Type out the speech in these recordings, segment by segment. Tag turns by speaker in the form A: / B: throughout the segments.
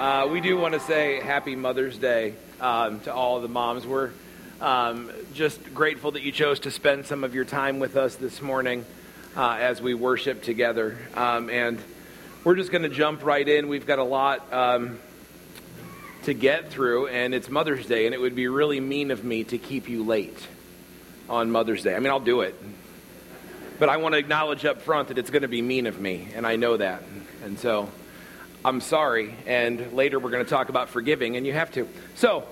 A: Uh, we do want to say Happy Mother's Day um, to all the moms. We're um, just grateful that you chose to spend some of your time with us this morning uh, as we worship together. Um, and we're just going to jump right in. We've got a lot um, to get through, and it's Mother's Day, and it would be really mean of me to keep you late on Mother's Day. I mean, I'll do it. But I want to acknowledge up front that it's going to be mean of me, and I know that. And so I'm sorry. And later we're going to talk about forgiving, and you have to. So,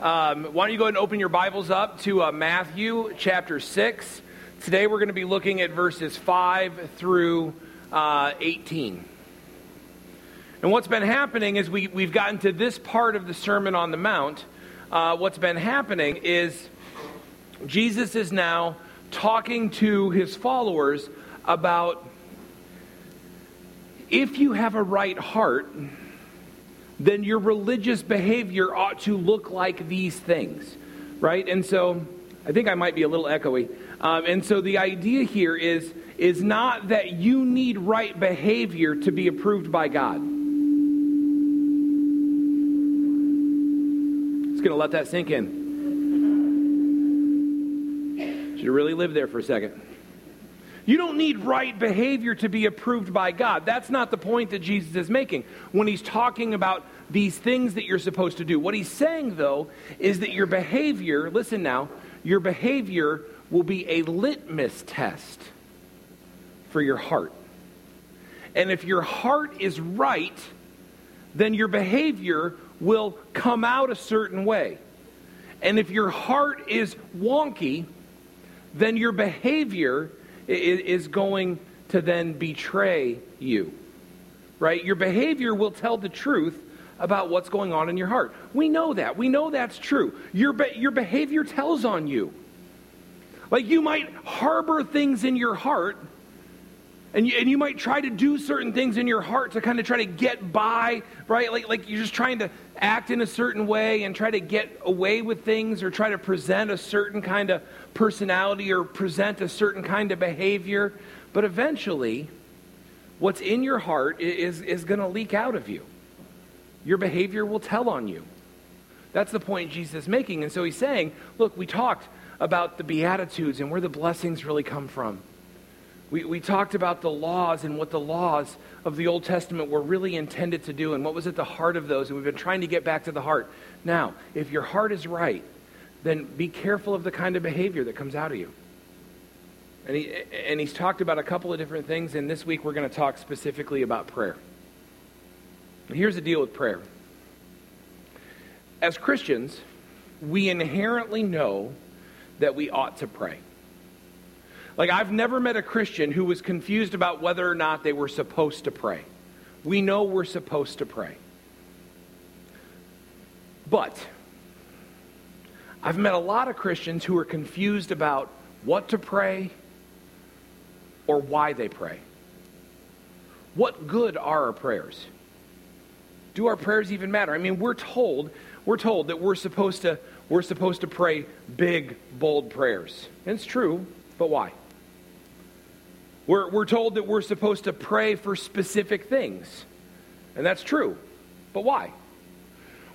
A: um, why don't you go ahead and open your Bibles up to uh, Matthew chapter 6. Today we're going to be looking at verses 5 through uh, 18. And what's been happening is we, we've gotten to this part of the Sermon on the Mount. Uh, what's been happening is Jesus is now talking to his followers about if you have a right heart, then your religious behavior ought to look like these things, right? And so I think I might be a little echoey. Um, and so the idea here is, is not that you need right behavior to be approved by God. Just going to let that sink in. Should really live there for a second. You don't need right behavior to be approved by God. That's not the point that Jesus is making when he's talking about these things that you're supposed to do. What he's saying, though, is that your behavior, listen now, your behavior will be a litmus test for your heart. And if your heart is right, then your behavior will come out a certain way. And if your heart is wonky, then your behavior is going to then betray you. Right? Your behavior will tell the truth about what's going on in your heart. We know that. We know that's true. Your, be- your behavior tells on you. Like you might harbor things in your heart, and you, and you might try to do certain things in your heart to kind of try to get by, right? Like, like you're just trying to act in a certain way and try to get away with things or try to present a certain kind of personality or present a certain kind of behavior. But eventually, what's in your heart is, is going to leak out of you. Your behavior will tell on you. That's the point Jesus is making. And so he's saying, look, we talked about the Beatitudes and where the blessings really come from. We, we talked about the laws and what the laws of the Old Testament were really intended to do and what was at the heart of those. And we've been trying to get back to the heart. Now, if your heart is right, then be careful of the kind of behavior that comes out of you. And, he, and he's talked about a couple of different things, and this week we're going to talk specifically about prayer. Here's the deal with prayer. As Christians, we inherently know that we ought to pray. Like, I've never met a Christian who was confused about whether or not they were supposed to pray. We know we're supposed to pray. But I've met a lot of Christians who are confused about what to pray or why they pray. What good are our prayers? Do our prayers even matter? I mean, we're told, we're told that we're supposed to we're supposed to pray big, bold prayers. And it's true, but why? We're, we're told that we're supposed to pray for specific things. And that's true, but why?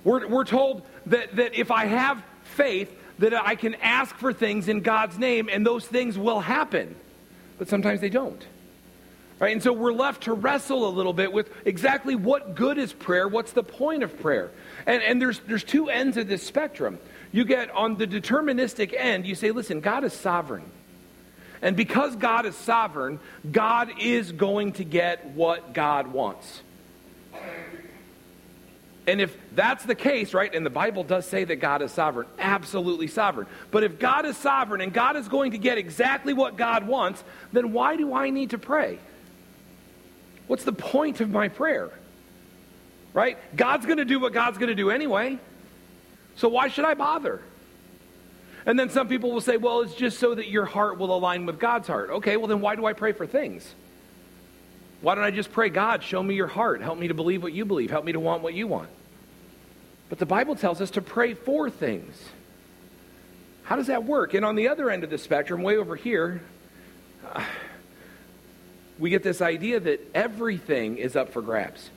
A: We're, we're told that, that if I have faith, that I can ask for things in God's name and those things will happen. But sometimes they don't. Right? And so we're left to wrestle a little bit with exactly what good is prayer? What's the point of prayer? And, and there's, there's two ends of this spectrum. You get on the deterministic end, you say, listen, God is sovereign. And because God is sovereign, God is going to get what God wants. And if that's the case, right, and the Bible does say that God is sovereign, absolutely sovereign. But if God is sovereign and God is going to get exactly what God wants, then why do I need to pray? What's the point of my prayer? Right? God's going to do what God's going to do anyway. So why should I bother? And then some people will say, well, it's just so that your heart will align with God's heart. Okay, well, then why do I pray for things? Why don't I just pray, God, show me your heart. Help me to believe what you believe. Help me to want what you want. But the Bible tells us to pray for things. How does that work? And on the other end of the spectrum, way over here, uh, we get this idea that everything is up for grabs.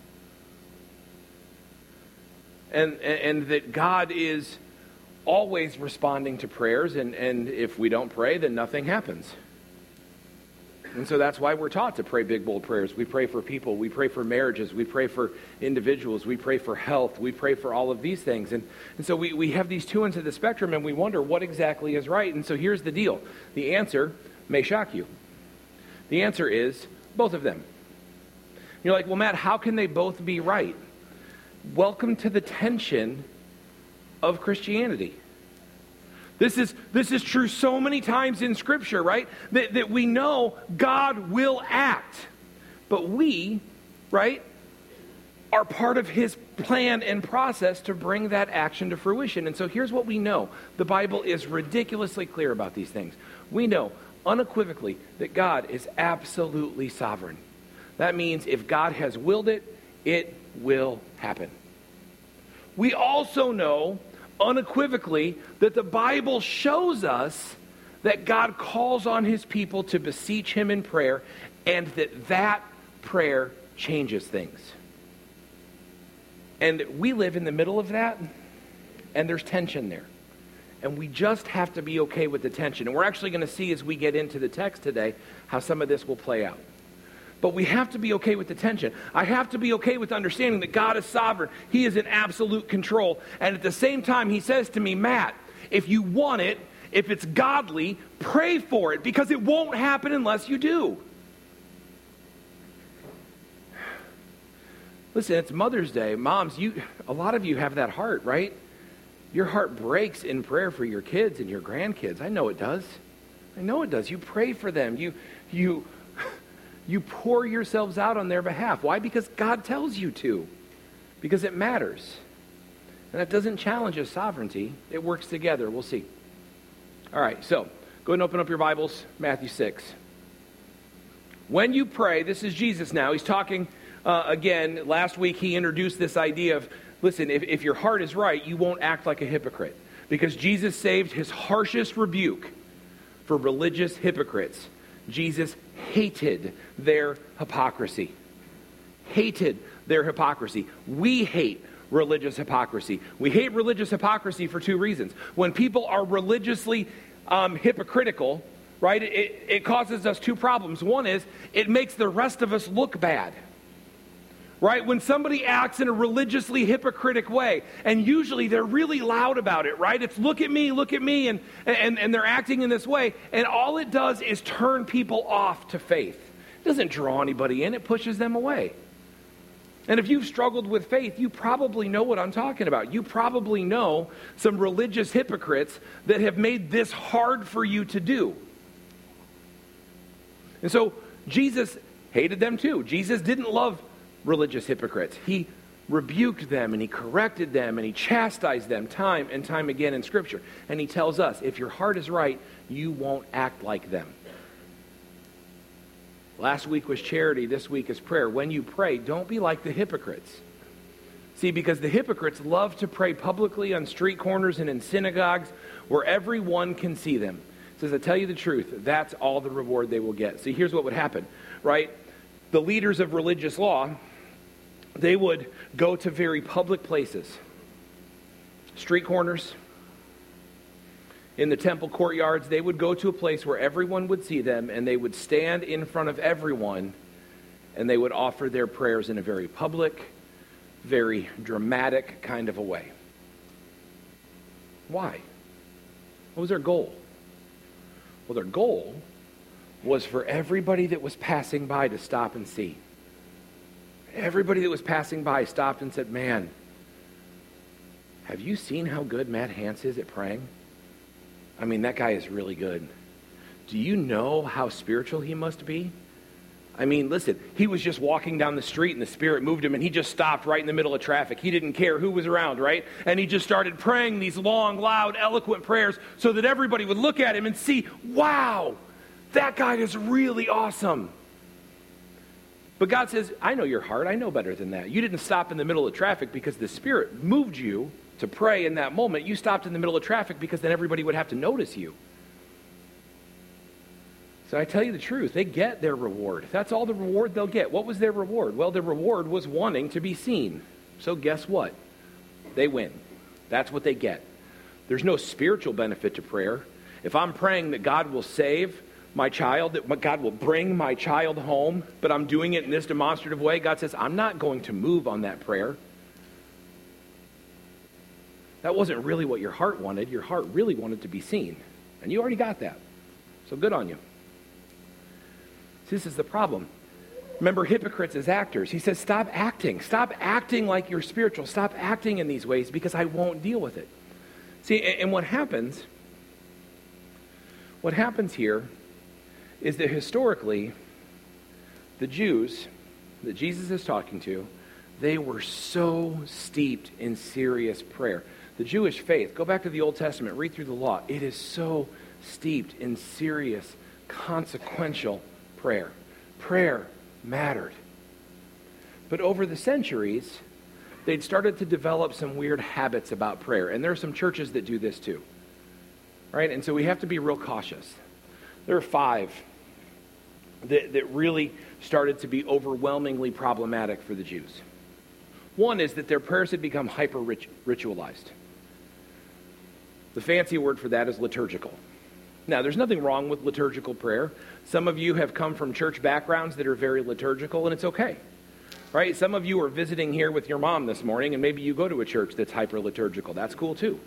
A: and, and that God is always responding to prayers, and, and if we don't pray, then nothing happens. And so that's why we're taught to pray big, bold prayers. We pray for people. We pray for marriages. We pray for individuals. We pray for health. We pray for all of these things. And, and so we, we have these two ends of the spectrum, and we wonder what exactly is right. And so here's the deal the answer may shock you. The answer is both of them. You're like, well, Matt, how can they both be right? Welcome to the tension of Christianity. This is, this is true so many times in Scripture, right? That, that we know God will act. But we, right, are part of His plan and process to bring that action to fruition. And so here's what we know the Bible is ridiculously clear about these things. We know unequivocally that God is absolutely sovereign. That means if God has willed it, it will happen. We also know unequivocally that the Bible shows us that God calls on his people to beseech him in prayer and that that prayer changes things. And we live in the middle of that, and there's tension there. And we just have to be okay with the tension. And we're actually going to see as we get into the text today how some of this will play out. But we have to be okay with the tension. I have to be okay with understanding that God is sovereign. He is in absolute control. And at the same time, He says to me, Matt, if you want it, if it's godly, pray for it because it won't happen unless you do. Listen, it's Mother's Day. Moms, you a lot of you have that heart, right? Your heart breaks in prayer for your kids and your grandkids. I know it does. I know it does. You pray for them. You you you pour yourselves out on their behalf. Why? Because God tells you to. Because it matters. And that doesn't challenge his sovereignty. It works together. We'll see. All right, so go and open up your Bibles, Matthew 6. When you pray, this is Jesus now. He's talking uh, again. Last week he introduced this idea of listen, if, if your heart is right, you won't act like a hypocrite. Because Jesus saved his harshest rebuke for religious hypocrites. Jesus hated their hypocrisy. Hated their hypocrisy. We hate religious hypocrisy. We hate religious hypocrisy for two reasons. When people are religiously um, hypocritical, right, it, it causes us two problems. One is it makes the rest of us look bad right? When somebody acts in a religiously hypocritic way, and usually they're really loud about it, right? It's look at me, look at me, and, and, and they're acting in this way, and all it does is turn people off to faith. It doesn't draw anybody in, it pushes them away. And if you've struggled with faith, you probably know what I'm talking about. You probably know some religious hypocrites that have made this hard for you to do. And so Jesus hated them too. Jesus didn't love religious hypocrites. He rebuked them and he corrected them and he chastised them time and time again in Scripture. And he tells us if your heart is right, you won't act like them. Last week was charity, this week is prayer. When you pray, don't be like the hypocrites. See, because the hypocrites love to pray publicly on street corners and in synagogues where everyone can see them. It says, I tell you the truth, that's all the reward they will get. See, here's what would happen, right? The leaders of religious law, they would go to very public places, street corners, in the temple courtyards. They would go to a place where everyone would see them, and they would stand in front of everyone, and they would offer their prayers in a very public, very dramatic kind of a way. Why? What was their goal? Well, their goal was for everybody that was passing by to stop and see. Everybody that was passing by stopped and said, Man, have you seen how good Matt Hance is at praying? I mean, that guy is really good. Do you know how spiritual he must be? I mean, listen, he was just walking down the street and the Spirit moved him and he just stopped right in the middle of traffic. He didn't care who was around, right? And he just started praying these long, loud, eloquent prayers so that everybody would look at him and see, wow, that guy is really awesome. But God says, I know your heart. I know better than that. You didn't stop in the middle of traffic because the Spirit moved you to pray in that moment. You stopped in the middle of traffic because then everybody would have to notice you. So I tell you the truth, they get their reward. That's all the reward they'll get. What was their reward? Well, their reward was wanting to be seen. So guess what? They win. That's what they get. There's no spiritual benefit to prayer. If I'm praying that God will save my child, that God will bring my child home, but I'm doing it in this demonstrative way, God says, I'm not going to move on that prayer. That wasn't really what your heart wanted. Your heart really wanted to be seen. And you already got that. So good on you. This is the problem. Remember hypocrites as actors. He says, Stop acting. Stop acting like you're spiritual. Stop acting in these ways because I won't deal with it. See, and what happens, what happens here is that historically, the Jews that Jesus is talking to, they were so steeped in serious prayer. The Jewish faith, go back to the Old Testament, read through the law. It is so steeped in serious, consequential prayer. Prayer mattered. But over the centuries, they'd started to develop some weird habits about prayer. And there are some churches that do this too. Right? And so we have to be real cautious. There are five that, that really started to be overwhelmingly problematic for the Jews. One is that their prayers had become hyper ritualized. The fancy word for that is liturgical. Now, there's nothing wrong with liturgical prayer. Some of you have come from church backgrounds that are very liturgical, and it's okay. Right? Some of you are visiting here with your mom this morning, and maybe you go to a church that's hyper liturgical. That's cool too.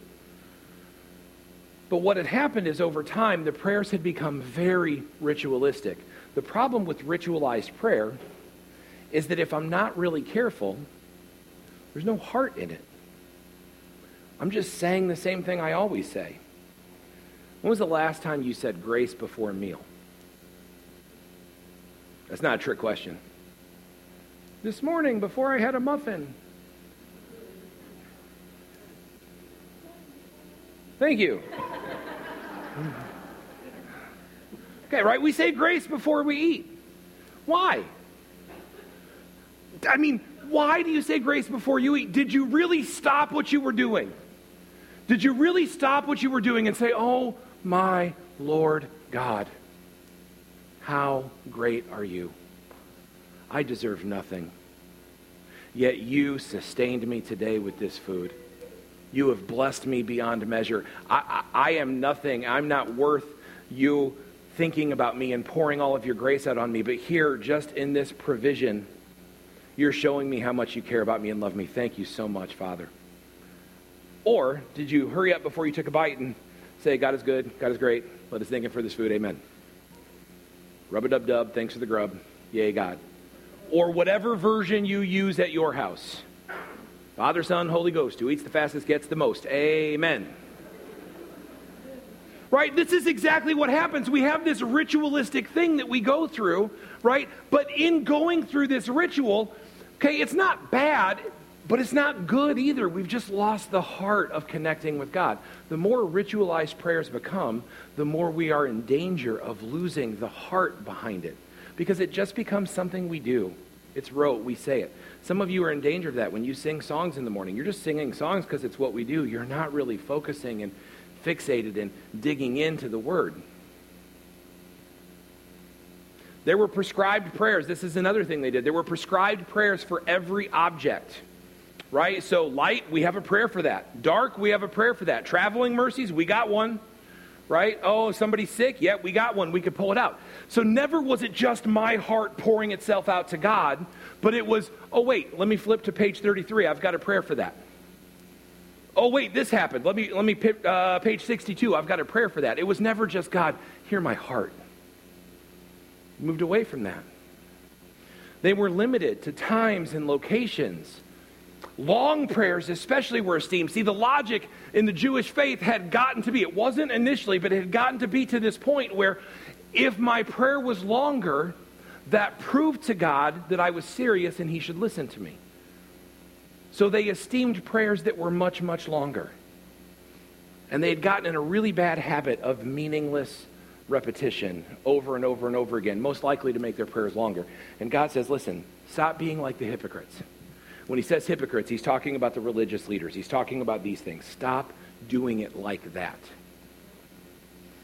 A: But what had happened is over time, the prayers had become very ritualistic. The problem with ritualized prayer is that if I'm not really careful, there's no heart in it. I'm just saying the same thing I always say. When was the last time you said grace before a meal? That's not a trick question. This morning, before I had a muffin. Thank you. Okay, right? We say grace before we eat. Why? I mean, why do you say grace before you eat? Did you really stop what you were doing? Did you really stop what you were doing and say, Oh my Lord God, how great are you? I deserve nothing. Yet you sustained me today with this food. You have blessed me beyond measure. I, I, I, am nothing. I'm not worth you thinking about me and pouring all of your grace out on me. But here, just in this provision, you're showing me how much you care about me and love me. Thank you so much, Father. Or did you hurry up before you took a bite and say, God is good, God is great, let us thank Him for this food, amen? Rub a dub dub, thanks for the grub, yay, God. Or whatever version you use at your house. Father, Son, Holy Ghost, who eats the fastest gets the most, amen. Right? This is exactly what happens. We have this ritualistic thing that we go through, right? But in going through this ritual, okay, it's not bad but it's not good either. We've just lost the heart of connecting with God. The more ritualized prayers become, the more we are in danger of losing the heart behind it because it just becomes something we do. It's rote, we say it. Some of you are in danger of that when you sing songs in the morning. You're just singing songs because it's what we do. You're not really focusing and fixated and digging into the word. There were prescribed prayers. This is another thing they did. There were prescribed prayers for every object right? So, light, we have a prayer for that. Dark, we have a prayer for that. Traveling mercies, we got one, right? Oh, somebody's sick? Yeah, we got one. We could pull it out. So, never was it just my heart pouring itself out to God, but it was, oh, wait, let me flip to page 33. I've got a prayer for that. Oh, wait, this happened. Let me, let me uh, page 62. I've got a prayer for that. It was never just, God, hear my heart. Moved away from that. They were limited to times and locations Long prayers, especially, were esteemed. See, the logic in the Jewish faith had gotten to be, it wasn't initially, but it had gotten to be to this point where if my prayer was longer, that proved to God that I was serious and he should listen to me. So they esteemed prayers that were much, much longer. And they had gotten in a really bad habit of meaningless repetition over and over and over again, most likely to make their prayers longer. And God says, listen, stop being like the hypocrites. When he says hypocrites, he's talking about the religious leaders. He's talking about these things. Stop doing it like that.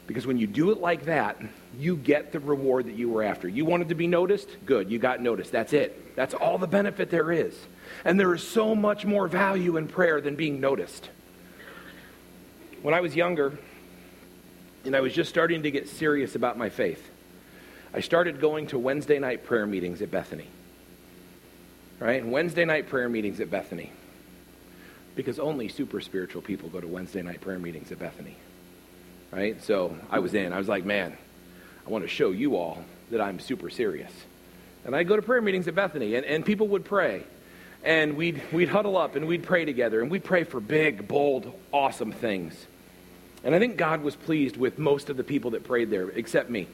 A: Because when you do it like that, you get the reward that you were after. You wanted to be noticed? Good, you got noticed. That's it. That's all the benefit there is. And there is so much more value in prayer than being noticed. When I was younger, and I was just starting to get serious about my faith, I started going to Wednesday night prayer meetings at Bethany. Right? Wednesday night prayer meetings at Bethany. Because only super spiritual people go to Wednesday night prayer meetings at Bethany right? So I was in. I was like, man, I want to show you all that I'm super serious. And I'd go to prayer meetings at Bethany, and, and people would pray. And we'd, we'd huddle up and we'd pray together, and we'd pray for big, bold, awesome things. And I think God was pleased with most of the people that prayed there, except me.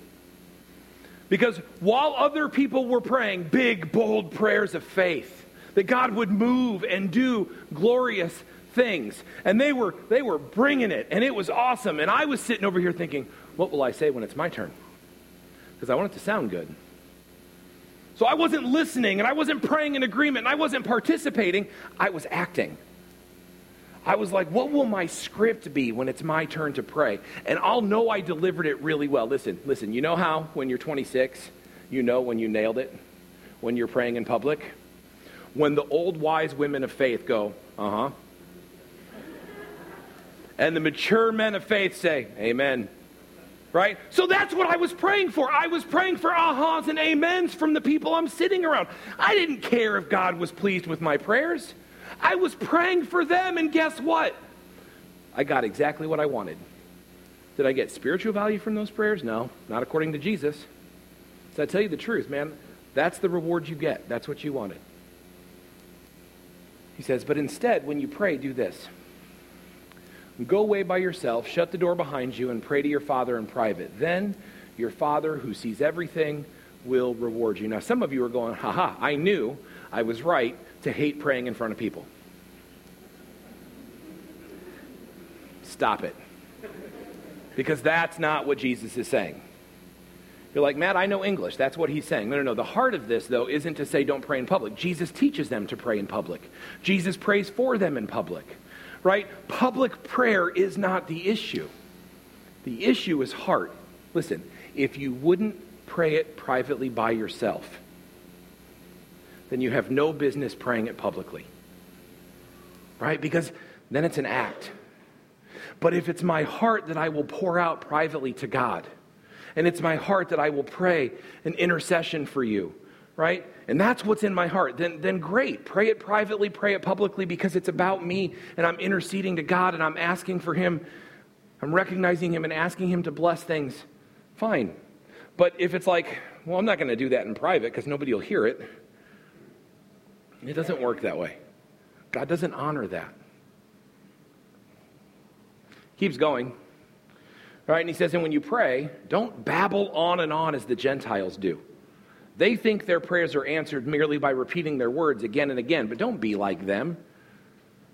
A: Because while other people were praying big, bold prayers of faith, that God would move and do glorious things. And they were, they were bringing it, and it was awesome. And I was sitting over here thinking, what will I say when it's my turn? Because I want it to sound good. So I wasn't listening, and I wasn't praying in agreement, and I wasn't participating. I was acting. I was like, what will my script be when it's my turn to pray? And I'll know I delivered it really well. Listen, listen, you know how when you're 26, you know when you nailed it? When you're praying in public? When the old wise women of faith go, uh huh, and the mature men of faith say, Amen. Right? So that's what I was praying for. I was praying for ahas and amens from the people I'm sitting around. I didn't care if God was pleased with my prayers. I was praying for them, and guess what? I got exactly what I wanted. Did I get spiritual value from those prayers? No, not according to Jesus. So I tell you the truth, man, that's the reward you get. That's what you wanted. He says, but instead, when you pray, do this. Go away by yourself, shut the door behind you, and pray to your Father in private. Then your Father, who sees everything, will reward you. Now, some of you are going, haha, I knew I was right to hate praying in front of people. Stop it. Because that's not what Jesus is saying. You're like, Matt, I know English. That's what he's saying. No, no, no. The heart of this, though, isn't to say don't pray in public. Jesus teaches them to pray in public, Jesus prays for them in public right? Public prayer is not the issue. The issue is heart. Listen, if you wouldn't pray it privately by yourself, then you have no business praying it publicly. Right? Because then it's an act. But if it's my heart that I will pour out privately to God, and it's my heart that I will pray an intercession for you, right? And that's what's in my heart, then, then great. Pray it privately, pray it publicly because it's about me and I'm interceding to God and I'm asking for Him. I'm recognizing Him and asking Him to bless things. Fine. But if it's like, well, I'm not going to do that in private because nobody will hear it, it doesn't work that way. God doesn't honor that. Keeps going. All right, and he says, and when you pray, don't babble on and on as the Gentiles do. They think their prayers are answered merely by repeating their words again and again, but don't be like them.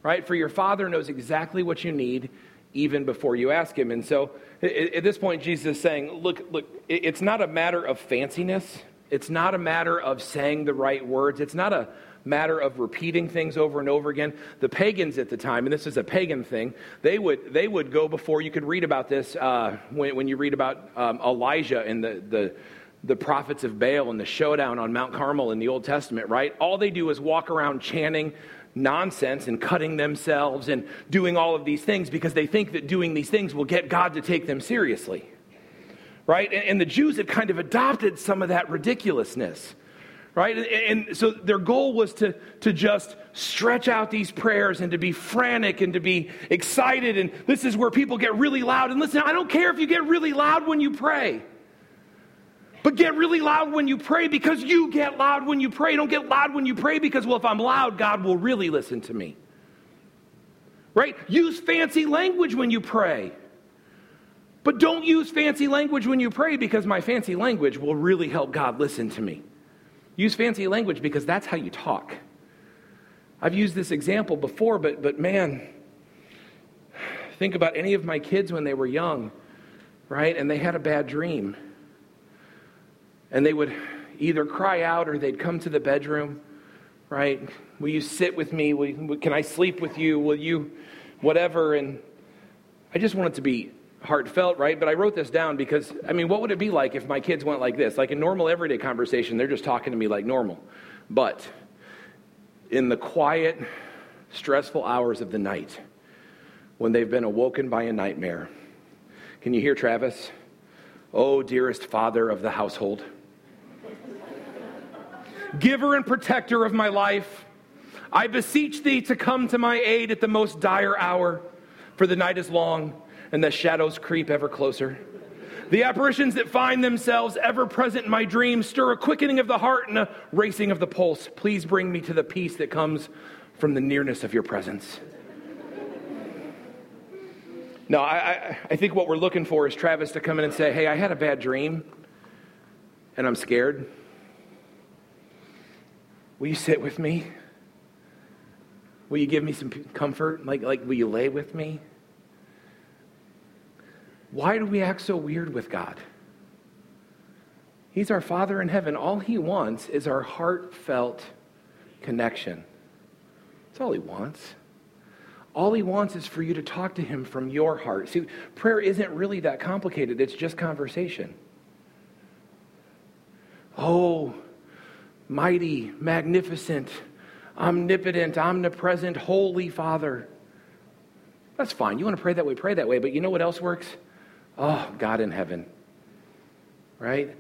A: Right? For your Father knows exactly what you need even before you ask Him. And so at this point, Jesus is saying, look, look, it's not a matter of fanciness. It's not a matter of saying the right words. It's not a matter of repeating things over and over again. The pagans at the time, and this is a pagan thing, they would, they would go before, you could read about this uh, when, when you read about um, Elijah and the, the the prophets of Baal and the showdown on Mount Carmel in the Old Testament, right? All they do is walk around chanting nonsense and cutting themselves and doing all of these things because they think that doing these things will get God to take them seriously, right? And, the Jews had kind of adopted some of that ridiculousness, right? And, and so their goal was to, to just stretch out these prayers and to be frantic and to be excited. And this is where people get really loud. And listen, I don't care if you get really loud when you pray. But get really loud when you pray because you get loud when you pray. Don't get loud when you pray because, well, if I'm loud, God will really listen to me. Right? Use fancy language when you pray. But don't use fancy language when you pray because my fancy language will really help God listen to me. Use fancy language because that's how you talk. I've used this example before, but, but man, think about any of my kids when they were young, right? And they had a bad dream and they would either cry out or they'd come to the bedroom, right? Will you sit with me? Will, can I sleep with you? Will you, whatever? And I just want it to be heartfelt, right? But I wrote this down because, I mean, what would it be like if my kids went like this? Like a normal everyday conversation, they're just talking to me like normal. But in the quiet, stressful hours of the night, when they've been awoken by a nightmare, can you hear Travis? Oh, dearest father of the household, giver and protector of my life, I beseech thee to come to my aid at the most dire hour, for the night is long and the shadows creep ever closer. The apparitions that find themselves ever present in my dreams stir a quickening of the heart and a racing of the pulse. Please bring me to the peace that comes from the nearness of your presence. No, I, I, think what we're looking for is Travis to come in and say, Hey, I had a bad dream and I'm scared. Will you sit with me? Will you give me some comfort? Like, like will you lay with me? Why do we act so weird with God? He's our Father in heaven. All He wants is our heartfelt connection. That's all He wants. All He wants is for you to talk to Him from your heart. See, prayer isn't really that complicated, it's just conversation. Oh, mighty, magnificent, omnipotent, omnipresent, holy Father. That's fine. You want to pray that way, pray that way. But you know what else works? Oh, God in heaven. Right?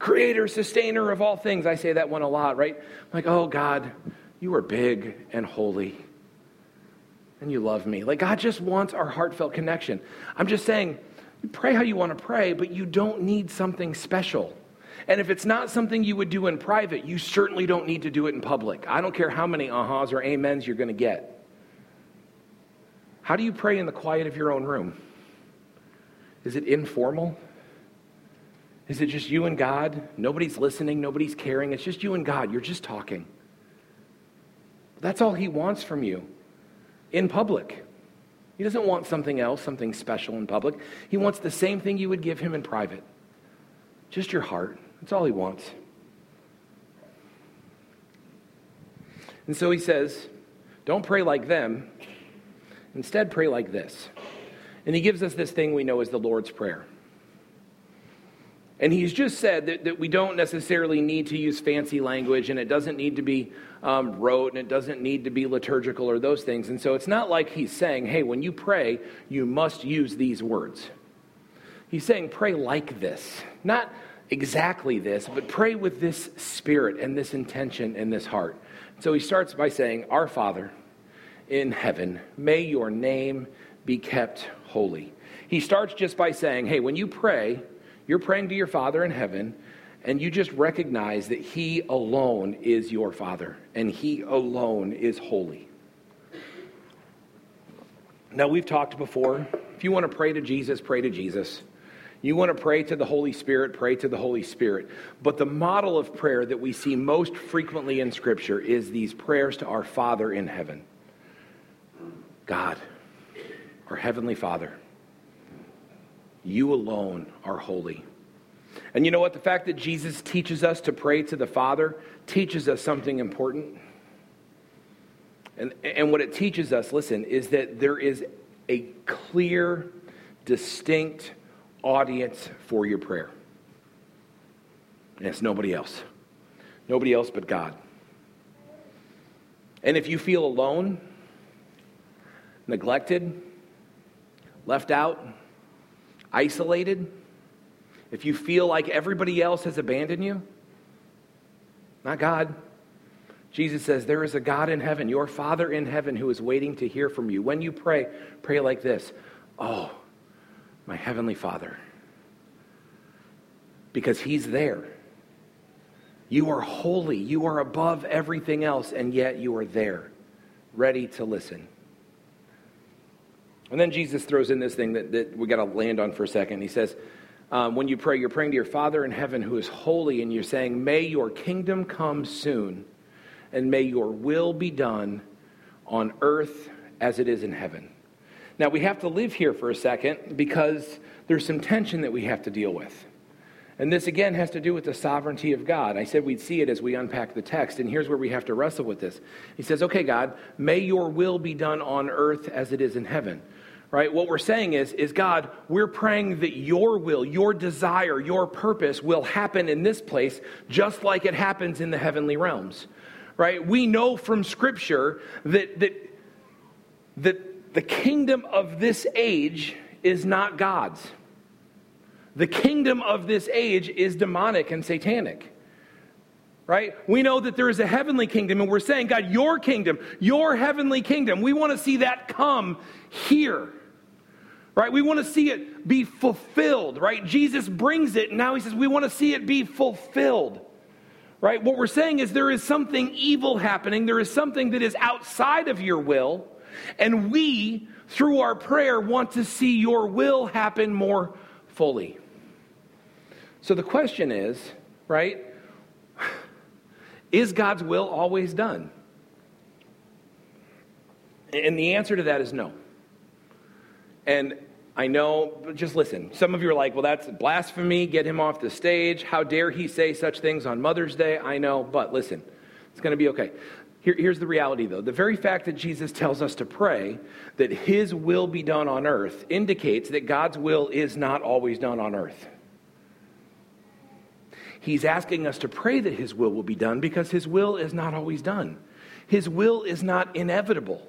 A: Creator, sustainer of all things. I say that one a lot, right? Like, oh, God, you are big and holy. And you love me. Like, God just wants our heartfelt connection. I'm just saying, pray how you want to pray, but you don't need something special. And if it's not something you would do in private, you certainly don't need to do it in public. I don't care how many ahas or amens you're going to get. How do you pray in the quiet of your own room? Is it informal? Is it just you and God? Nobody's listening, nobody's caring. It's just you and God. You're just talking. That's all He wants from you in public. He doesn't want something else, something special in public. He wants the same thing you would give Him in private just your heart. That's all He wants. And so He says, don't pray like them. Instead, pray like this. And he gives us this thing we know as the Lord's Prayer. And he's just said that, that we don't necessarily need to use fancy language and it doesn't need to be um, rote and it doesn't need to be liturgical or those things. And so it's not like he's saying, hey, when you pray, you must use these words. He's saying, pray like this. Not exactly this, but pray with this spirit and this intention and this heart. So he starts by saying, Our Father in heaven, may your name be kept holy. He starts just by saying, hey, when you pray, you're praying to your Father in heaven, and you just recognize that He alone is your Father, and He alone is holy. Now, we've talked before. If you want to pray to Jesus, pray to Jesus. You want to pray to the Holy Spirit, pray to the Holy Spirit. But the model of prayer that we see most frequently in Scripture is these prayers to our Father in heaven God our Heavenly Father, you alone are holy. And you know what? The fact that Jesus teaches us to pray to the Father teaches us something important. And, and what it teaches us, listen, is that there is a clear, distinct audience for your prayer. And it's nobody else. Nobody else but God. And if you feel alone, neglected, left out, isolated, if you feel like everybody else has abandoned you, not God. Jesus says, There is a God in heaven, your Father in heaven, who is waiting to hear from you. When you pray, pray like this Oh, my Heavenly Father. Because He's there. You are holy. You are above everything else, and yet you are there, ready to listen. And then Jesus throws in this thing that, that we got to land on for a second. He says, um, when you pray, you're praying to your Father in heaven who is holy, and you're saying, May your kingdom come soon, and may your will be done on earth as it is in heaven. Now, we have to live here for a second because there's some tension that we have to deal with. And this again has to do with the sovereignty of God. I said we'd see it as we unpack the text, and here's where we have to wrestle with this. He says, Okay, God, may your will be done on earth as it is in heaven. right? What we're saying is, is God, we're praying that your will, your desire, your purpose will happen in this place just like it happens in the heavenly realms, right? We know from Scripture that, that, that the kingdom of this age is not God's. The kingdom of this age is demonic and satanic right? We know that there is a heavenly kingdom, and we're saying, God, your kingdom, your heavenly kingdom, we want to see that come here right? We want to see it be fulfilled, right? Jesus brings it, and now he says we want to see it be fulfilled, right? What we're saying is there is something evil happening, there is something that is outside of your will, and we, through our prayer, want to see your will happen more fully. So the question is, right? Is God's will always done? And the answer to that is no. And I know, just listen. Some of you are like, well, that's blasphemy. Get him off the stage. How dare he say such things on Mother's Day? I know, but listen, it's going to be okay. Here, here's the reality, though. The very fact that Jesus tells us to pray that his will be done on earth indicates that God's will is not always done on earth. He's asking us to pray that his will will be done because his will is not always done. His will is not inevitable.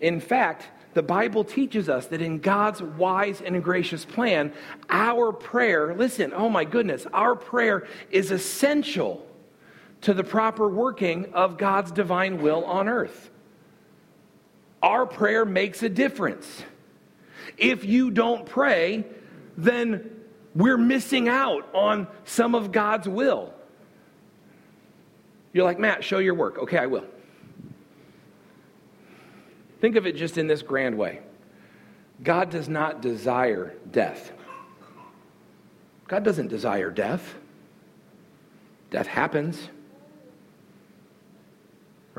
A: In fact, the Bible teaches us that in God's wise and gracious plan, our prayer, listen, oh my goodness, our prayer is essential to the proper working of God's divine will on earth. Our prayer makes a difference. If you don't pray, then we're missing out on some of God's will. You're like, Matt, show your work. Okay, I will. Think of it just in this grand way God does not desire death. God doesn't desire death. Death happens.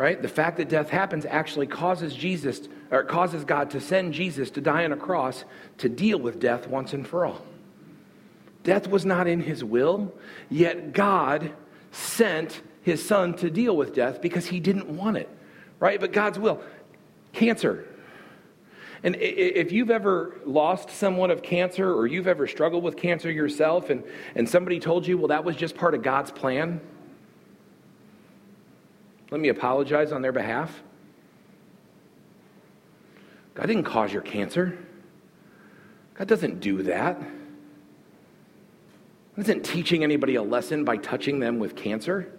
A: Right? The fact that death happens actually causes Jesus or causes God to send Jesus to die on a cross to deal with death once and for all. Death was not in his will, yet God sent his son to deal with death because he didn't want it. Right? But God's will. Cancer. And if you've ever lost someone of cancer or you've ever struggled with cancer yourself and, and somebody told you, well, that was just part of God's plan, let me apologize on their behalf. God didn't cause your cancer. God doesn't do that. God isn't teaching anybody a lesson by touching them with cancer.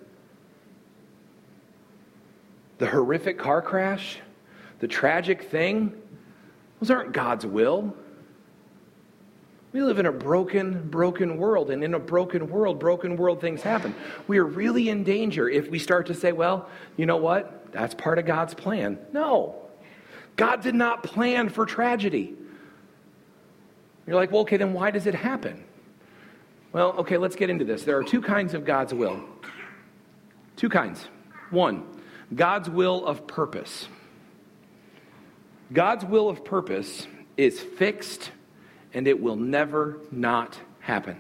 A: The horrific car crash the tragic thing, those aren't God's will. We live in a broken, broken world, and in a broken world, broken world things happen. We are really in danger if we start to say, well, you know what? That's part of God's plan. No. God did not plan for tragedy. You're like, well, okay, then why does it happen? Well, okay, let's get into this. There are two kinds of God's will. Two kinds. One, God's will of purpose. God's will of purpose is fixed and it will never not happen.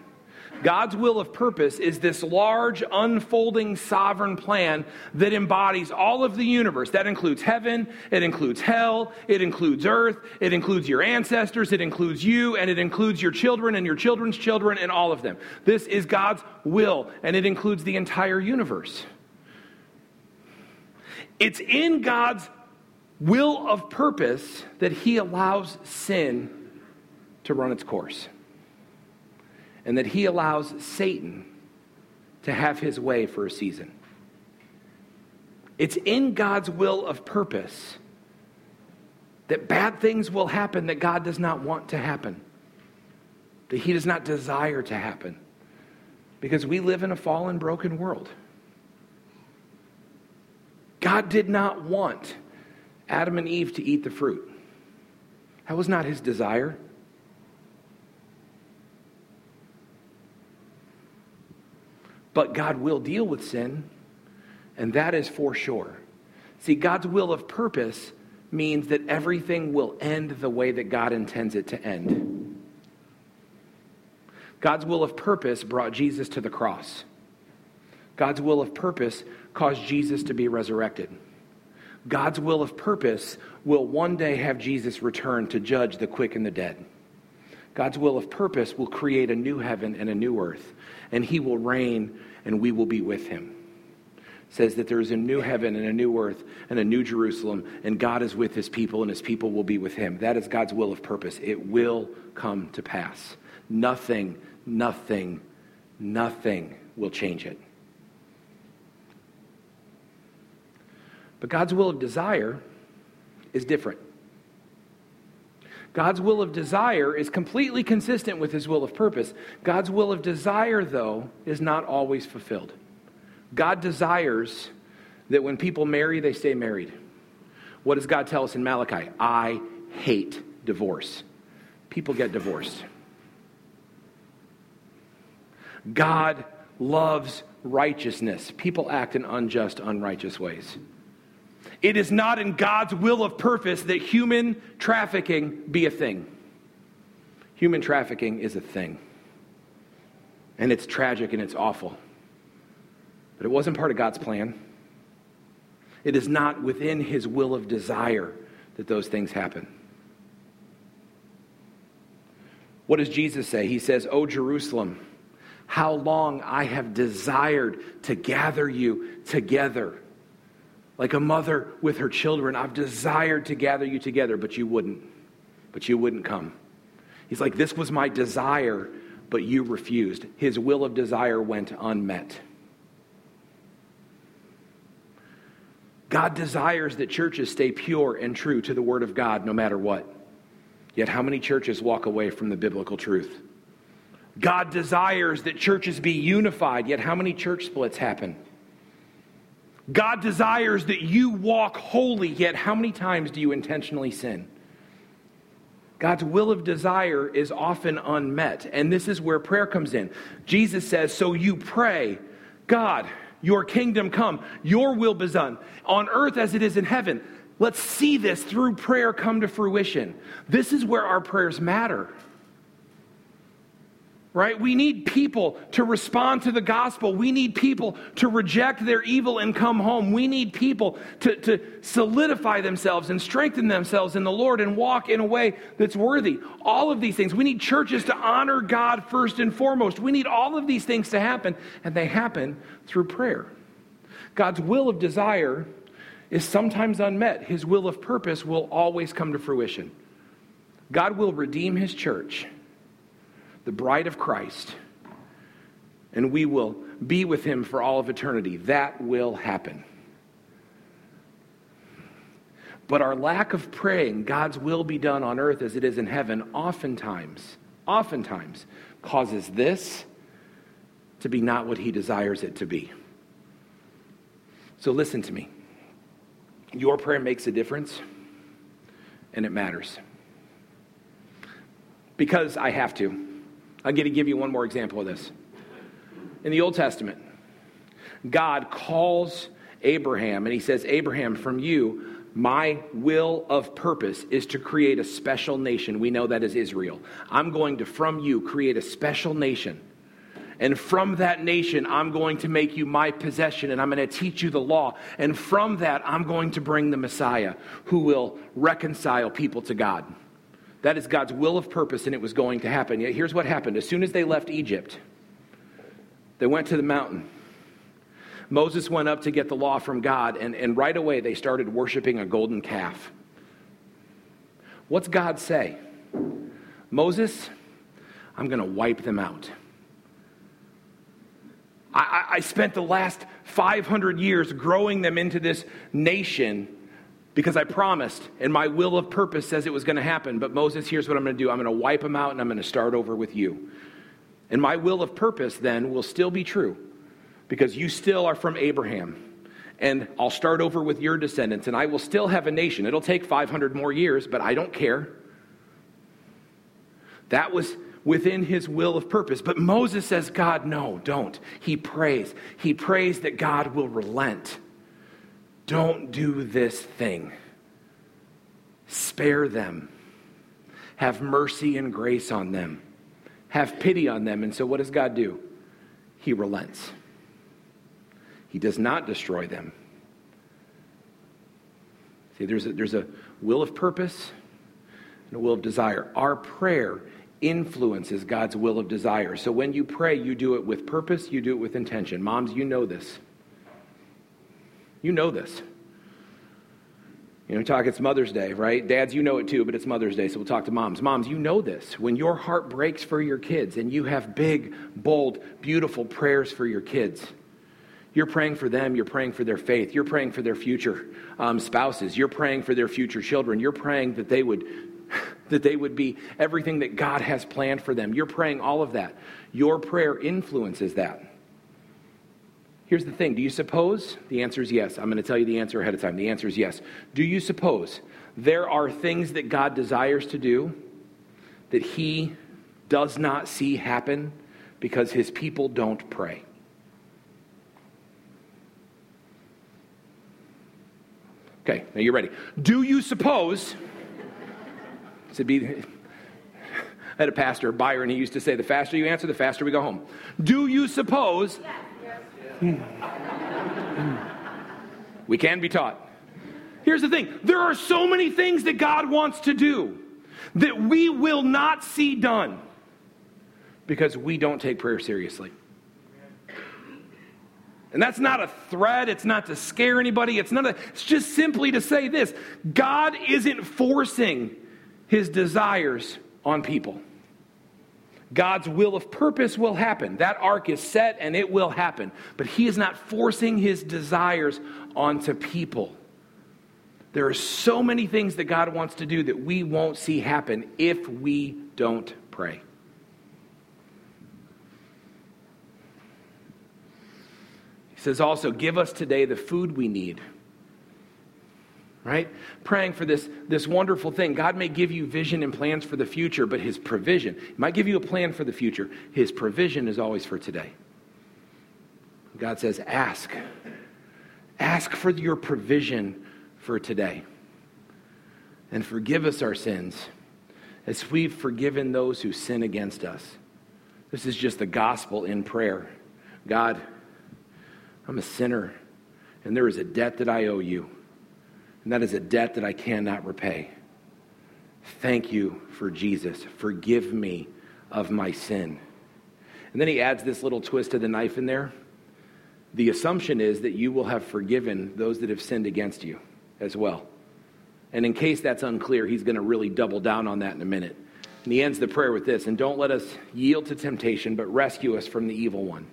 A: God's will of purpose is this large, unfolding, sovereign plan that embodies all of the universe. That includes heaven, it includes hell, it includes earth, it includes your ancestors, it includes you, and it includes your children and your children's children and all of them. This is God's will, and it includes the entire universe. It's in God's will of purpose that he allows sin to run its course. And that he allows Satan to have his way for a season. It's in God's will of purpose that bad things will happen that God does not want to happen, that he does not desire to happen, because we live in a fallen, broken world. God did not want Adam and Eve to eat the fruit. That was not his desire. But God will deal with sin, and that is for sure. See, God's will of purpose means that everything will end the way that God intends it to end. God's will of purpose brought Jesus to the cross. God's will of purpose caused Jesus to be resurrected. God's will of purpose will one day have Jesus return to judge the quick and the dead. God's will of purpose will create a new heaven and a new earth, and he will reign and we will be with him. It says that there is a new heaven and a new earth and a new Jerusalem, and God is with his people, and his people will be with him. That is God's will of purpose. It will come to pass. Nothing, nothing, nothing will change it. But God's will of desire is different. God's will of desire is completely consistent with his will of purpose. God's will of desire, though, is not always fulfilled. God desires that when people marry, they stay married. What does God tell us in Malachi? I hate divorce. People get divorced. God loves righteousness. People act in unjust, unrighteous ways. It is not in God's will of purpose that human trafficking be a thing. Human trafficking is a thing. And it's tragic and it's awful. But it wasn't part of God's plan. It is not within his will of desire that those things happen. What does Jesus say? He says, O Jerusalem, how long I have desired to gather you together like a mother with her children, I've desired to gather you together, but you wouldn't. But you wouldn't come. He's like, This was my desire, but you refused. His will of desire went unmet. God desires that churches stay pure and true to the Word of God no matter what. Yet, how many churches walk away from the biblical truth? God desires that churches be unified, yet, how many church splits happen? God desires that you walk holy, yet how many times do you intentionally sin? God's will of desire is often unmet, and this is where prayer comes in. Jesus says, So you pray, God, your kingdom come, your will be done on earth as it is in heaven. Let's see this through prayer come to fruition. This is where our prayers matter right? We need people to respond to the gospel. We need people to reject their evil and come home. We need people to, to solidify themselves and strengthen themselves in the Lord and walk in a way that's worthy. All of these things. We need churches to honor God first and foremost. We need all of these things to happen, and they happen through prayer. God's will of desire is sometimes unmet, His will of purpose will always come to fruition. God will redeem His church the bride of Christ, and we will be with him for all of eternity. That will happen. But our lack of praying, God's will be done on earth as it is in heaven, oftentimes, oftentimes causes this to be not what he desires it to be. So listen to me. Your prayer makes a difference, and it matters. Because I have to. I'm going to give you one more example of this. In the Old Testament, God calls Abraham and he says, Abraham, from you, my will of purpose is to create a special nation. We know that is Israel. I'm going to, from you, create a special nation. And from that nation, I'm going to make you my possession and I'm going to teach you the law. And from that, I'm going to bring the Messiah who will reconcile people to God. That is God's will of purpose, and it was going to happen. Yet here's what happened. As soon as they left Egypt, they went to the mountain. Moses went up to get the law from God, and, and right away they started worshiping a golden calf. What's God say? Moses, I'm going to wipe them out. I, I, spent the last 500 years growing them into this nation because I promised, and my will of purpose says it was going to happen. But Moses, here's what I'm going to do I'm going to wipe them out, and I'm going to start over with you. And my will of purpose then will still be true because you still are from Abraham. And I'll start over with your descendants, and I will still have a nation. It'll take 500 more years, but I don't care. That was within his will of purpose. But Moses says, God, no, don't. He prays. He prays that God will relent don't do this thing. Spare them. Have mercy and grace on them. Have pity on them. And so, what does God do? He relents. He does not destroy them. See, there's a, there's a will of purpose and a will of desire. Our prayer influences God's will of desire. So when you pray, you do it with purpose, you do it with intention. Moms, you know this. You know this. You know, we talk, it's Mother's Day, right? Dads, you know it too, but it's Mother's Day, so we'll talk to moms. Moms, you know this. When your heart breaks for your kids and you have big, bold, beautiful prayers for your kids, you're praying for them, you're praying for their faith, you're praying for their future um, spouses, you're praying for their future children, you're praying that they would. That they would be everything that God has planned for them. You're praying all of that. Your prayer influences that. Here's the thing Do you suppose? The answer is yes. I'm going to tell you the answer ahead of time. The answer is yes. Do you suppose there are things that God desires to do that He does not see happen because His people don't pray? Okay, now you're ready. Do you suppose? To be, I had a pastor, Byron, he used to say, the faster you answer, the faster we go home. Do you suppose. We can be taught. Here's the thing there are so many things that God wants to do that we will not see done because we don't take prayer seriously. And that's not a threat. It's not to scare anybody. It's not a, it's just simply to say this God isn't forcing his desires on people. God's will of purpose will happen. That arc is set and it will happen. But He is not forcing His desires onto people. There are so many things that God wants to do that we won't see happen if we don't pray. He says also, Give us today the food we need right? Praying for this, this wonderful thing. God may give you vision and plans for the future, but His provision, He might give you a plan for the future. His provision is always for today. God says, ask. Ask for your provision for today. And forgive us our sins as we've forgiven those who sin against us. This is just the gospel in prayer. God, I'm a sinner, and there is a debt that I owe you and that is a debt that I cannot repay. Thank you for Jesus. Forgive me of my sin. And then he adds this little twist of the knife in there. The assumption is that you will have forgiven those that have sinned against you as well. And in case that's unclear, he's going to really double down on that in a minute. And he ends the prayer with this And don't let us yield to temptation, but rescue us from the evil one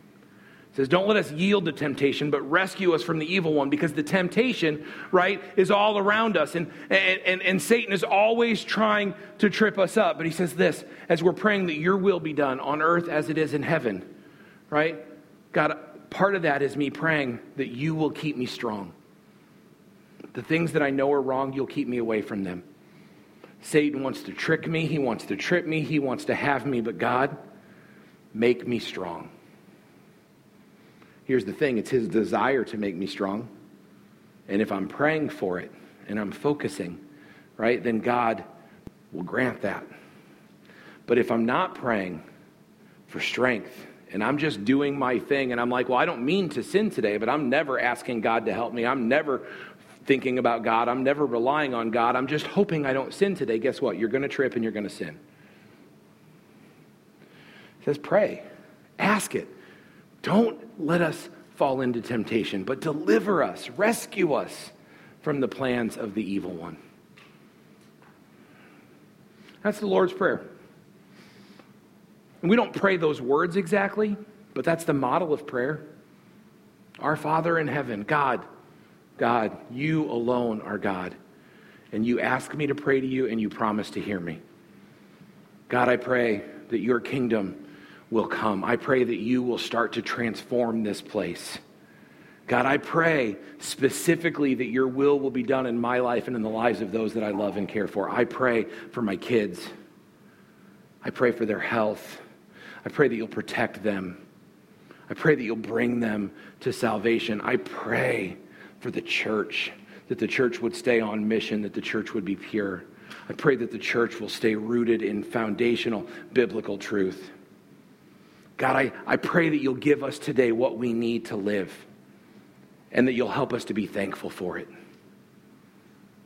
A: says, Don't let us yield to temptation, but rescue us from the evil one, because the temptation, right, is all around us. And, and, and, and Satan is always trying to trip us up. But he says this as we're praying that your will be done on earth as it is in heaven, right? God, part of that is me praying that you will keep me strong. The things that I know are wrong, you'll keep me away from them. Satan wants to trick me, he wants to trip me, he wants to have me, but God, make me strong. Here's the thing it's His desire to make me strong. And if I'm praying for it and I'm focusing, right, then God will grant that. But if I'm not praying for strength and I'm just doing my thing and I'm like, well, I don't mean to sin today, but I'm never asking God to help me. I'm never thinking about God. I'm never relying on God. I'm just hoping I don't sin today. Guess what? You're going to trip and you're going to sin. It says, pray, ask it. Don't let us fall into temptation, but deliver us, rescue us from the plans of the evil one. That's the Lord's Prayer. And we don't pray those words exactly, but that's the model of prayer. Our Father in heaven, God, God, you alone are God. And you ask me to pray to you, and you promise to hear me. God, I pray that your kingdom will come. I pray that you will start to transform this place. God, I pray specifically that your will will be done in my life and in the lives of those that I love and care for. I pray for my kids. I pray for their health. I pray that you'll protect them. I pray that you'll bring them to salvation. I pray for the church, that the church would stay on mission, that the church would be pure. I pray that the church will stay rooted in foundational biblical truth. God, I, I pray that you'll give us today what we need to live and that you'll help us to be thankful for it.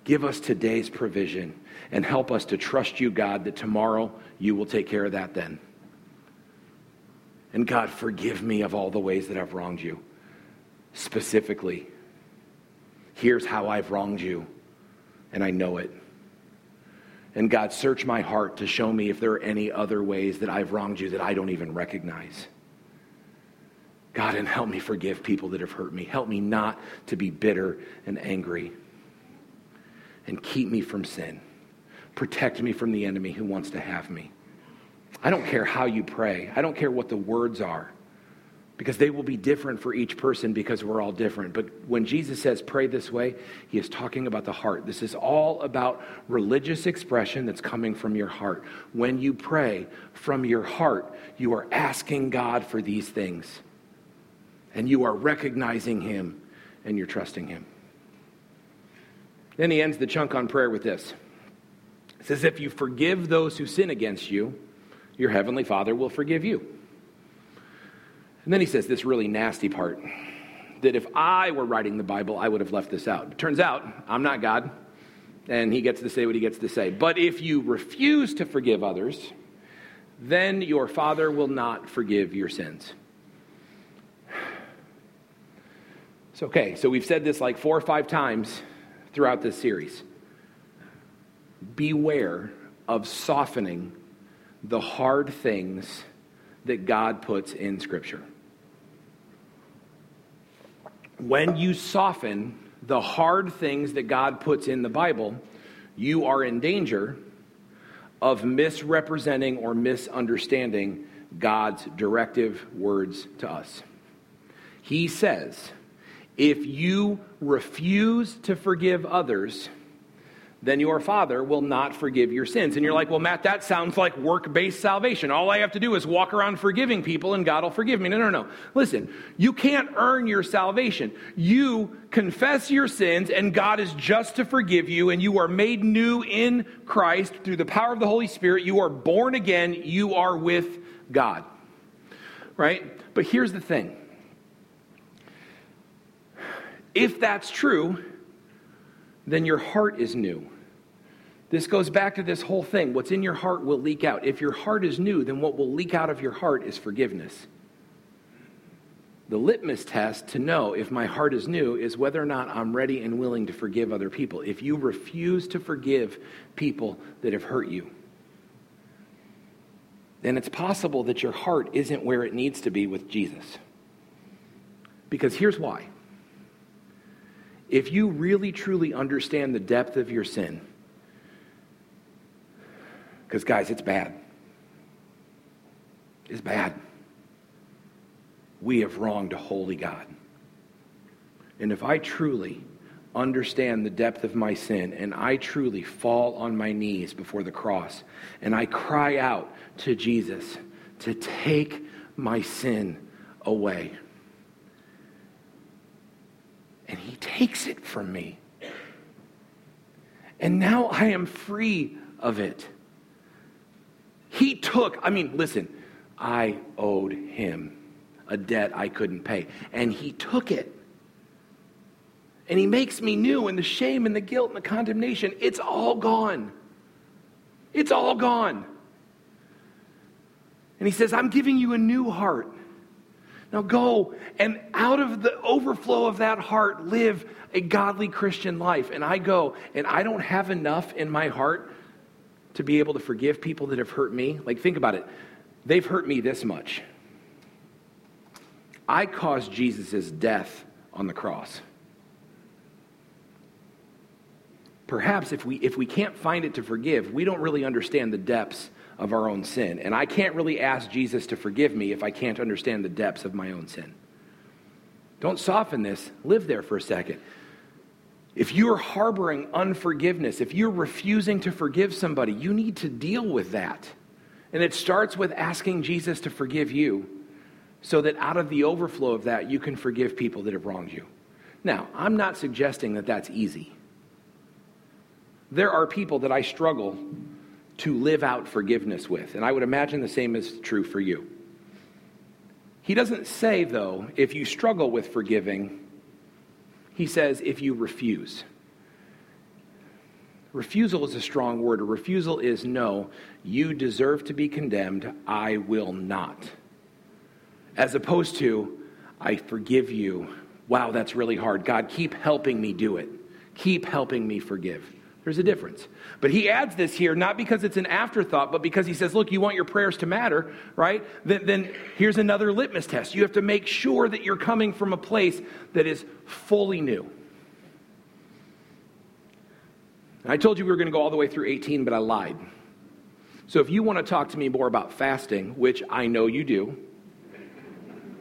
A: Give us today's provision and help us to trust you, God, that tomorrow you will take care of that then. And God, forgive me of all the ways that I've wronged you. Specifically, here's how I've wronged you, and I know it. And God, search my heart to show me if there are any other ways that I've wronged you that I don't even recognize. God, and help me forgive people that have hurt me. Help me not to be bitter and angry. And keep me from sin. Protect me from the enemy who wants to have me. I don't care how you pray, I don't care what the words are, because they will be different for each person because we're all different. But when Jesus says pray this way, he is talking about the heart. This is all about religious expression that's coming from your heart. When you pray from your heart, you are asking God for these things, and you are recognizing him and you're trusting him. Then he ends the chunk on prayer with this. It says, If you forgive those who sin against you, your heavenly Father will forgive you. And then he says this really nasty part that if I were writing the Bible, I would have left this out. Turns out I'm not God, and he gets to say what he gets to say. But if you refuse to forgive others, then your Father will not forgive your sins. So, okay, so we've said this like four or five times throughout this series. Beware of softening the hard things that God puts in Scripture. When you soften the hard things that God puts in the Bible, you are in danger of misrepresenting or misunderstanding God's directive words to us. He says, if you refuse to forgive others, then your Father will not forgive your sins. And you're like, well, Matt, that sounds like work based salvation. All I have to do is walk around forgiving people and God will forgive me. No, no, no. Listen, you can't earn your salvation. You confess your sins and God is just to forgive you, and you are made new in Christ through the power of the Holy Spirit. You are born again. You are with God. Right? But here's the thing if that's true, then your heart is new. This goes back to this whole thing. What's in your heart will leak out. If your heart is new, then what will leak out of your heart is forgiveness. The litmus test to know if my heart is new is whether or not I'm ready and willing to forgive other people. If you refuse to forgive people that have hurt you, then it's possible that your heart isn't where it needs to be with Jesus. Because here's why. If you really truly understand the depth of your sin, because, guys, it's bad. It's bad. We have wronged a holy God. And if I truly understand the depth of my sin and I truly fall on my knees before the cross and I cry out to Jesus to take my sin away, and he takes it from me. And now I am free of it. He took, I mean, listen, I owed him a debt I couldn't pay, and he took it. And he makes me new, and the shame and the guilt and the condemnation, it's all gone. It's all gone. And he says, I'm giving you a new heart. Now go and out of the overflow of that heart, live a godly Christian life. And I go, and I don't have enough in my heart to be able to forgive people that have hurt me. Like, think about it. They've hurt me this much. I caused Jesus' death on the cross. Perhaps if we, if we can't find it to forgive, we don't really understand the depths of our own sin. And I can't really ask Jesus to forgive me if I can't understand the depths of my own sin. Don't soften this. Live there for a second. If you're harboring unforgiveness, if you're refusing to forgive somebody, you need to deal with that. And it starts with asking Jesus to forgive you so that out of the overflow of that, you can forgive people that have wronged you. Now, I'm not suggesting that that's easy. There are people that I struggle to live out forgiveness with, and I would imagine the same is true for you. He doesn't say, though, if you struggle with forgiving, he says, if you refuse. refusal is a strong word. A refusal is no, you deserve to be condemned, I will not. As opposed to, I forgive you. Wow, that's really hard. God, keep helping me do it. Keep helping me forgive. There's a difference. But he adds this here not because it's an afterthought, but because he says, look, you want your prayers to matter, right? Then, then here's another litmus test. You have to make sure that you're coming from a place that is fully new. I told you we were going to go all the way through 18, but I lied. So if you want to talk to me more about fasting, which I know you do,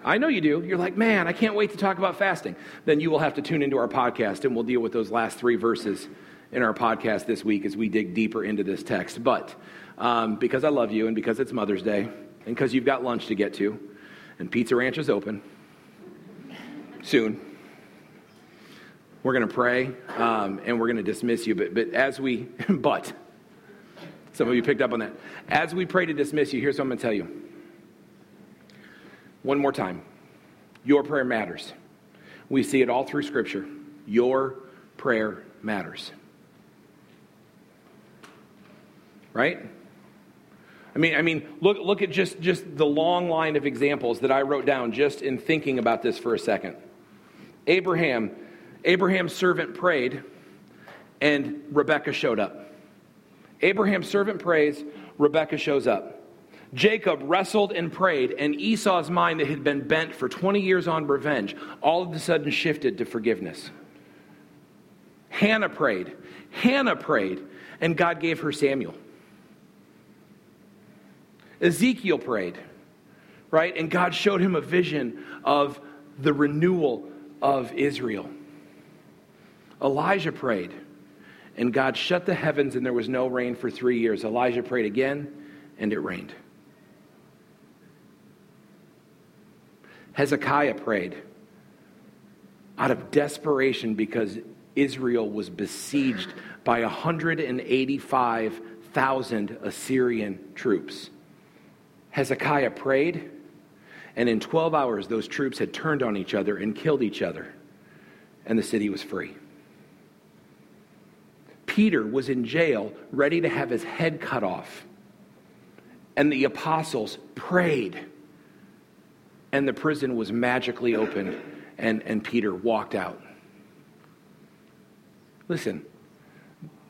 A: I know you do. You're like, man, I can't wait to talk about fasting. Then you will have to tune into our podcast and we'll deal with those last three verses in our podcast this week as we dig deeper into this text. But um, because I love you and because it's Mother's Day and because you've got lunch to get to and Pizza Ranch is open soon, we're going to pray um, and we're going to dismiss you. But, but as we, but, some of you picked up on that. As we pray to dismiss you, here's what I'm going to tell you. One more time. Your prayer matters. We see it all through Scripture. Your prayer matters. Right? I mean, I mean, look, look at just, just the long line of examples that I wrote down just in thinking about this for a second. Abraham, Abraham's servant prayed, and Rebecca showed up. Abraham's servant prays, Rebecca shows up. Jacob wrestled and prayed, and Esau's mind that had been bent for 20 years on revenge all of a sudden shifted to forgiveness. Hannah prayed. Hannah prayed, and God gave her Samuel. Ezekiel prayed, right? And God showed him a vision of the renewal of Israel. Elijah prayed, and God shut the heavens, and there was no rain for three years. Elijah prayed again, and it rained. Hezekiah prayed out of desperation because Israel was besieged by 185,000 Assyrian troops. Hezekiah prayed, and in 12 hours, those troops had turned on each other and killed each other, and the city was free. Peter was in jail, ready to have his head cut off, and the apostles prayed, and the prison was magically opened, and, and Peter walked out. Listen,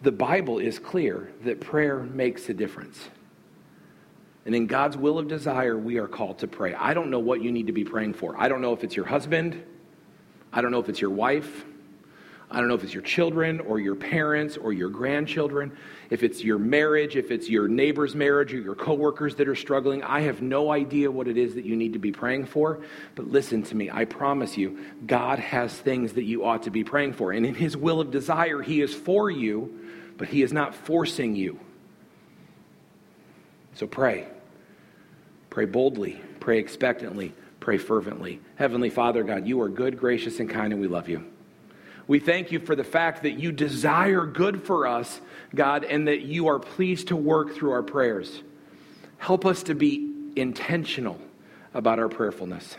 A: the Bible is clear that prayer makes a difference. And in God's will of desire, we are called to pray. I don't know what you need to be praying for. I don't know if it's your husband. I don't know if it's your wife. I don't know if it's your children or your parents or your grandchildren, if it's your marriage, if it's your neighbor's marriage or your coworkers that are struggling. I have no idea what it is that you need to be praying for. But listen to me. I promise you, God has things that you ought to be praying for. And in His will of desire, He is for you, but He is not forcing you. So pray. Pray boldly. Pray expectantly. Pray fervently. Heavenly Father, God, you are good, gracious, and kind, and we love you. We thank you for the fact that you desire good for us, God, and that you are pleased to work through our prayers. Help us to be intentional about our prayerfulness.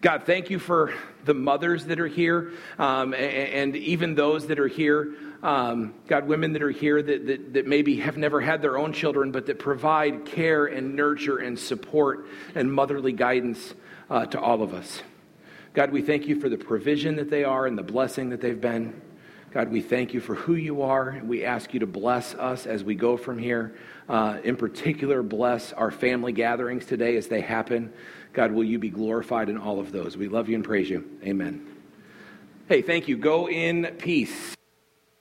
A: God, thank you for the mothers that are here um, and, and, even those that are here um, God, women that are here that, that, that maybe have never had their own children, but that provide care and nurture and support and motherly guidance uh, to all of us. God, we thank you for the provision that they are and the blessing that they've been. God, we thank you for who you are. We ask you to bless us as we go from here. Uh, in particular, bless our family gatherings today as they happen. God, will you be glorified in all of those? We love you and praise you. Amen. Hey, thank you. Go in peace.